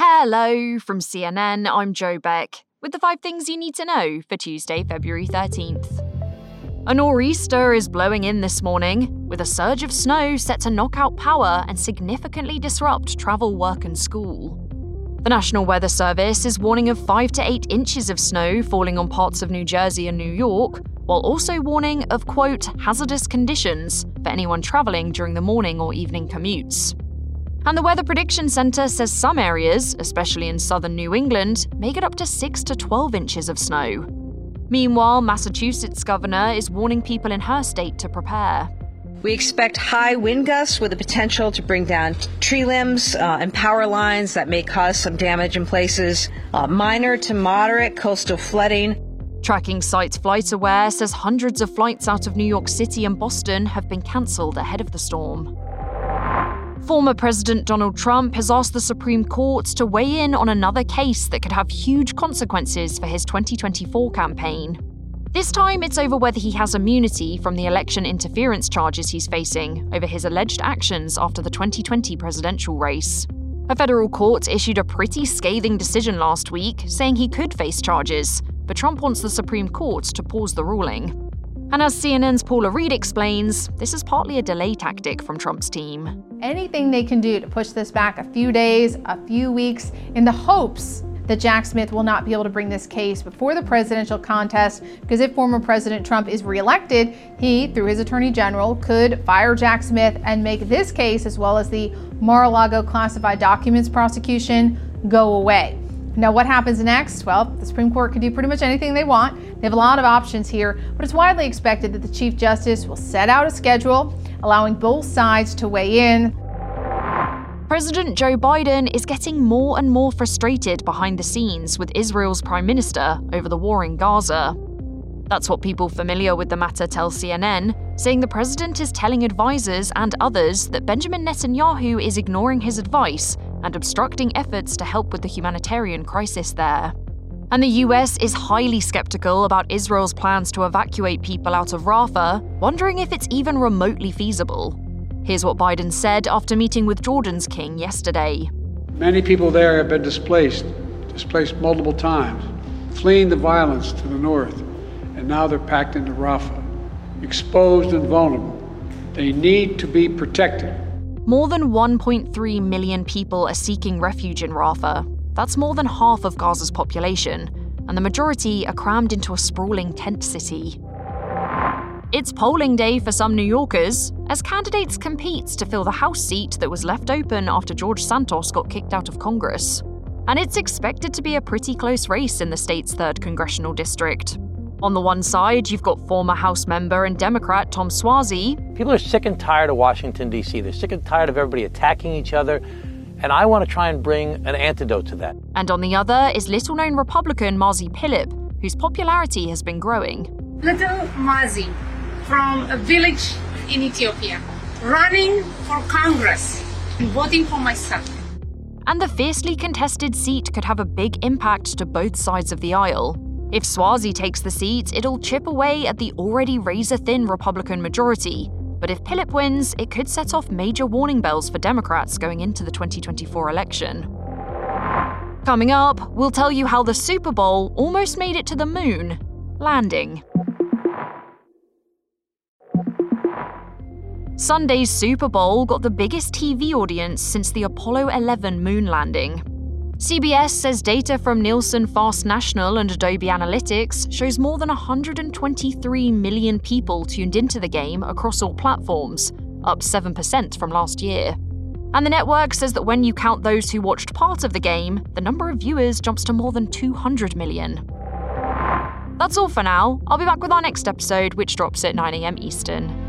Hello from CNN, I'm Joe Beck with the five things you need to know for Tuesday, February 13th. A nor'easter is blowing in this morning, with a surge of snow set to knock out power and significantly disrupt travel, work, and school. The National Weather Service is warning of 5 to 8 inches of snow falling on parts of New Jersey and New York, while also warning of, quote, hazardous conditions for anyone travelling during the morning or evening commutes. And the Weather Prediction Centre says some areas, especially in southern New England, may get up to 6 to 12 inches of snow. Meanwhile, Massachusetts governor is warning people in her state to prepare. We expect high wind gusts with the potential to bring down tree limbs uh, and power lines that may cause some damage in places, uh, minor to moderate coastal flooding. Tracking site FlightAware says hundreds of flights out of New York City and Boston have been cancelled ahead of the storm. Former President Donald Trump has asked the Supreme Court to weigh in on another case that could have huge consequences for his 2024 campaign. This time, it's over whether he has immunity from the election interference charges he's facing over his alleged actions after the 2020 presidential race. A federal court issued a pretty scathing decision last week, saying he could face charges, but Trump wants the Supreme Court to pause the ruling. And as CNN's Paula Reed explains, this is partly a delay tactic from Trump's team. Anything they can do to push this back a few days, a few weeks, in the hopes that Jack Smith will not be able to bring this case before the presidential contest because if former President Trump is reelected, he, through his attorney general, could fire Jack Smith and make this case, as well as the Mar a Lago classified documents prosecution, go away. Now, what happens next? Well, the Supreme Court can do pretty much anything they want. They have a lot of options here, but it's widely expected that the Chief Justice will set out a schedule, allowing both sides to weigh in. President Joe Biden is getting more and more frustrated behind the scenes with Israel's Prime Minister over the war in Gaza. That's what people familiar with the matter tell CNN, saying the president is telling advisors and others that Benjamin Netanyahu is ignoring his advice and obstructing efforts to help with the humanitarian crisis there. And the US is highly skeptical about Israel's plans to evacuate people out of Rafah, wondering if it's even remotely feasible. Here's what Biden said after meeting with Jordan's king yesterday. Many people there have been displaced, displaced multiple times, fleeing the violence to the north, and now they're packed into Rafah, exposed and vulnerable. They need to be protected. More than 1.3 million people are seeking refuge in Rafah, that's more than half of Gaza's population, and the majority are crammed into a sprawling tent city. It's polling day for some New Yorkers as candidates compete to fill the House seat that was left open after George Santos got kicked out of Congress. And it's expected to be a pretty close race in the state's 3rd congressional district. On the one side, you've got former House member and Democrat Tom Suozzi. People are sick and tired of Washington, D.C. They're sick and tired of everybody attacking each other and I want to try and bring an antidote to that. And on the other is little known Republican Mazi Pilip, whose popularity has been growing. Little Mazi from a village in Ethiopia, running for Congress and voting for myself. And the fiercely contested seat could have a big impact to both sides of the aisle. If Suozzi takes the seat, it'll chip away at the already razor thin Republican majority, but if Pilip wins, it could set off major warning bells for Democrats going into the 2024 election. Coming up, we'll tell you how the Super Bowl almost made it to the moon, landing. Sunday's Super Bowl got the biggest TV audience since the Apollo 11 moon landing. CBS says data from Nielsen Fast National and Adobe Analytics shows more than 123 million people tuned into the game across all platforms, up 7% from last year. And the network says that when you count those who watched part of the game, the number of viewers jumps to more than 200 million. That's all for now. I'll be back with our next episode, which drops at 9am Eastern.